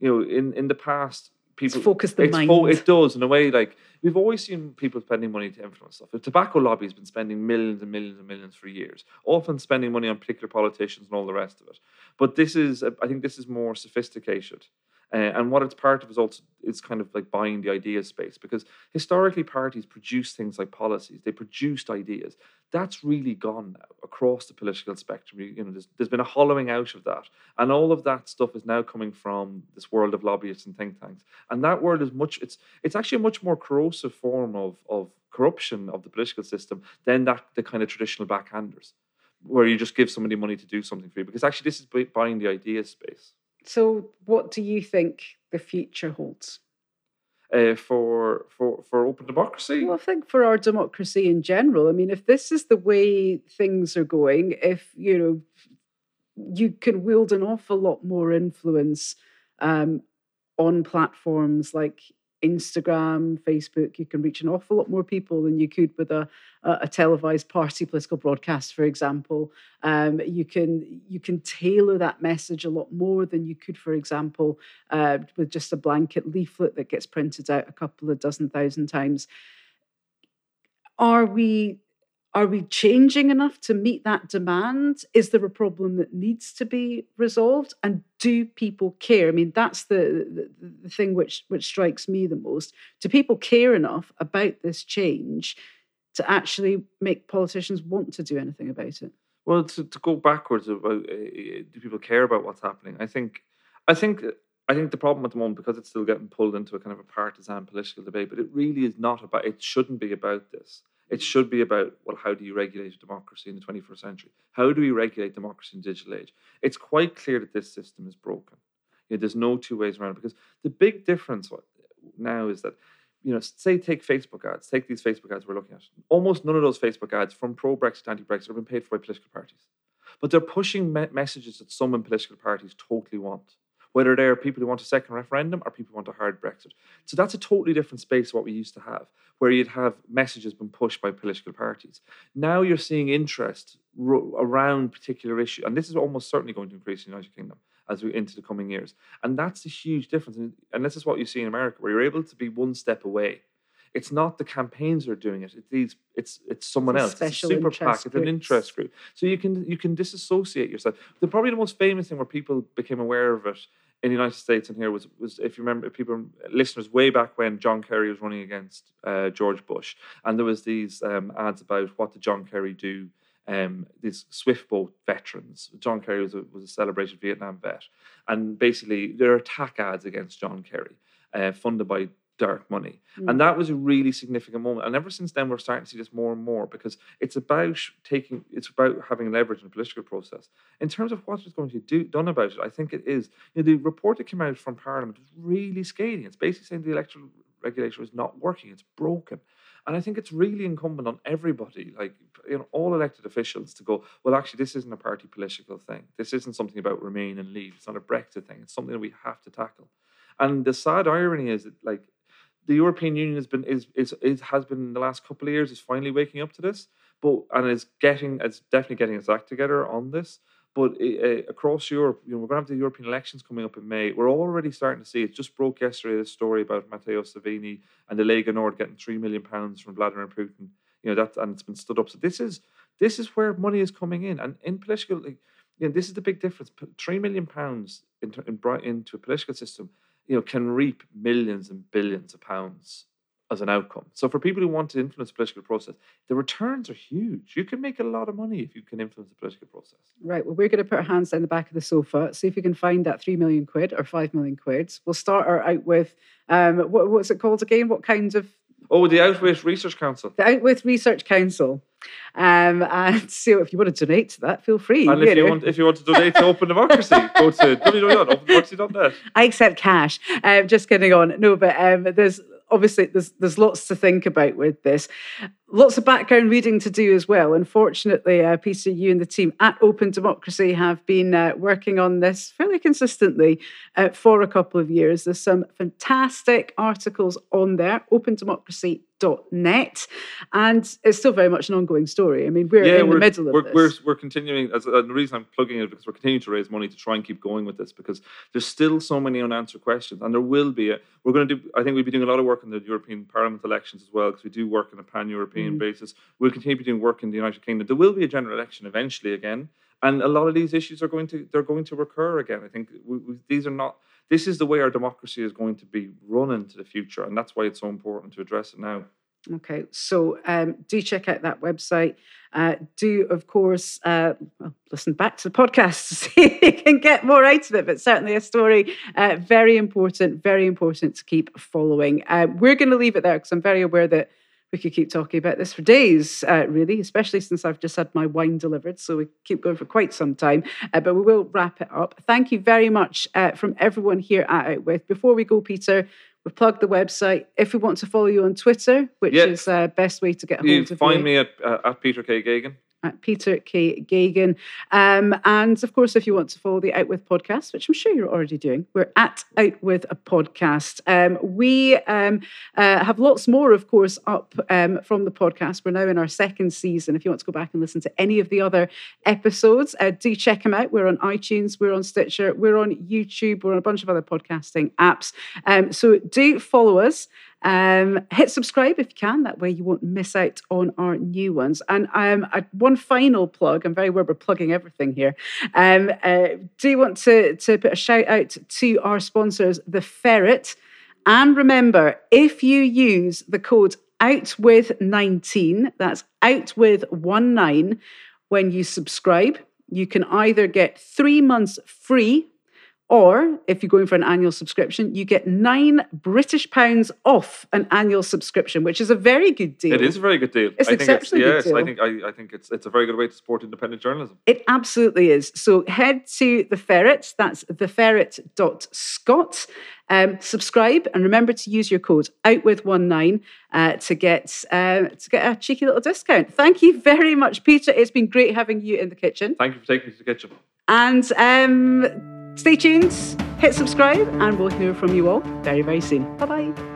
you know, in in the past people it's focus the mind. Fo- it does in a way like we've always seen people spending money to influence stuff. The tobacco lobby has been spending millions and millions and millions for years, often spending money on particular politicians and all the rest of it. But this is, I think, this is more sophisticated. Uh, and what it's part of is also it's kind of like buying the idea space because historically parties produce things like policies they produced ideas. That's really gone now across the political spectrum. You, you know there's, there's been a hollowing out of that. And all of that stuff is now coming from this world of lobbyists and think tanks. And that world is much it's it's actually a much more corrosive form of of corruption of the political system than that the kind of traditional backhanders where you just give somebody money to do something for you because actually this is buying the idea space so, what do you think the future holds? Uh, for for for open democracy? Well, I think for our democracy in general. I mean, if this is the way things are going, if you know, you can wield an awful lot more influence um, on platforms like Instagram, Facebook, you can reach an awful lot more people than you could with a, a televised party political broadcast, for example. Um, you can you can tailor that message a lot more than you could, for example, uh, with just a blanket leaflet that gets printed out a couple of dozen thousand times. Are we are we changing enough to meet that demand? Is there a problem that needs to be resolved? And do people care? I mean, that's the, the, the thing which, which strikes me the most. Do people care enough about this change to actually make politicians want to do anything about it? Well, to, to go backwards about uh, do people care about what's happening? I think, I think I think the problem at the moment, because it's still getting pulled into a kind of a partisan political debate, but it really is not about, it shouldn't be about this. It should be about, well, how do you regulate democracy in the 21st century? How do we regulate democracy in the digital age? It's quite clear that this system is broken. You know, there's no two ways around it because the big difference now is that, you know, say take Facebook ads, take these Facebook ads we're looking at. Almost none of those Facebook ads from pro Brexit anti Brexit have been paid for by political parties. But they're pushing me- messages that some in political parties totally want whether they're people who want a second referendum or people who want a hard Brexit. So that's a totally different space to what we used to have, where you'd have messages being pushed by political parties. Now you're seeing interest ro- around particular issue, and this is almost certainly going to increase in the United Kingdom as we into the coming years. And that's a huge difference. And, and this is what you see in America, where you're able to be one step away it's not the campaigns that are doing it. It's these. It's it's someone it's else. It's a super PAC. It's an interest group. So you can you can disassociate yourself. The probably the most famous thing where people became aware of it in the United States and here was was if you remember people listeners way back when John Kerry was running against uh, George Bush and there was these um, ads about what did John Kerry do um, these swift boat veterans. John Kerry was a, was a celebrated Vietnam vet. And basically there are attack ads against John Kerry uh, funded by dark money. Mm. And that was a really significant moment. And ever since then, we're starting to see this more and more because it's about taking, it's about having leverage in the political process. In terms of what is going to be do, done about it, I think it is. You know, the report that came out from Parliament is really scathing. It's basically saying the electoral regulator is not working, it's broken. And I think it's really incumbent on everybody, like you know, all elected officials, to go. Well, actually, this isn't a party political thing. This isn't something about remain and leave. It's not a Brexit thing. It's something that we have to tackle. And the sad irony is that, like, the European Union has been is, is, is has been in the last couple of years is finally waking up to this, but and is getting it's definitely getting its act together on this. But uh, across Europe, you know, we're going to have the European elections coming up in May. We're already starting to see it. Just broke yesterday this story about Matteo Salvini and the Lega Nord getting three million pounds from Vladimir Putin. You know that, and it's been stood up. So this is this is where money is coming in, and in political, like, you know, this is the big difference. Three million pounds into in, into a political system you know, can reap millions and billions of pounds as an outcome. So for people who want to influence the political process, the returns are huge. You can make a lot of money if you can influence the political process. Right. Well, we're going to put our hands down the back of the sofa, see if we can find that three million quid or five million quid. We'll start our out with um, what, what's it called again? What kinds of Oh, the Outwith Research Council. The Outwith Research Council. Um, and [LAUGHS] so if you want to donate to that, feel free. And if you, want, if you want to donate to Open Democracy, go to [LAUGHS] www.opendemocracy.net. I accept cash. Um, just kidding on. No, but um, there's obviously there's there's lots to think about with this. Lots of background reading to do as well. Unfortunately, uh, Peter, you and the team at Open Democracy have been uh, working on this fairly consistently uh, for a couple of years. There's some fantastic articles on there, opendemocracy.net, and it's still very much an ongoing story. I mean, we're yeah, in we're, the middle of we're, this. We're, we're continuing, as, uh, the reason I'm plugging it because we're continuing to raise money to try and keep going with this because there's still so many unanswered questions, and there will be. A, we're going to do. I think we'll be doing a lot of work in the European Parliament elections as well because we do work on a pan-European Mm. basis. We'll continue doing work in the United Kingdom. There will be a general election eventually again, and a lot of these issues are going to they're going to recur again. I think we, we, these are not. This is the way our democracy is going to be run into the future, and that's why it's so important to address it now. Okay, so um, do check out that website. Uh, do, of course, uh, well, listen back to the podcast to [LAUGHS] see if you can get more out of it. But certainly a story uh, very important, very important to keep following. Uh, we're going to leave it there because I'm very aware that we could keep talking about this for days, uh, really, especially since I've just had my wine delivered. So we keep going for quite some time, uh, but we will wrap it up. Thank you very much uh, from everyone here at Outwith. Before we go, Peter, we've plugged the website. If we want to follow you on Twitter, which Yeah. is uh, best way to get a hold You of find you, Find me at uh, at Peter K Geoghegan. At Peter K. Geoghegan. Um, and of course, if you want to follow the Out With podcast, which I'm sure you're already doing, we're at Out With a Podcast. Um, we um, uh, have lots more, of course, up um, from the podcast. We're now in our second season. If you want to go back and listen to any of the other episodes, uh, do check them out. We're on iTunes, we're on Stitcher, we're on YouTube, we're on a bunch of other podcasting apps. Um, so do follow us. Um, hit subscribe if you can. That way you won't miss out on our new ones. And um, I, one final plug. I'm very aware we're plugging everything here. Um, uh, do you want to to put a shout out to our sponsors, the Ferret? And remember, if you use the code OUTWITH19, that's OUTWITH19, when you subscribe, you can either get three months free or if you're going for an annual subscription, you get nine British pounds off an annual subscription, which is a very good deal. It is a very good deal. It's I think exceptionally good yes, I deal. think I, I think it's it's a very good way to support independent journalism. It absolutely is. So head to the ferret, that's theferret.scot. Um, subscribe and remember to use your code outwith19 uh, to get uh, to get a cheeky little discount. Thank you very much, Peter. It's been great having you in the kitchen. Thank you for taking me to the kitchen. And um, stay tuned, hit subscribe, and we'll hear from you all very, very soon. Bye bye.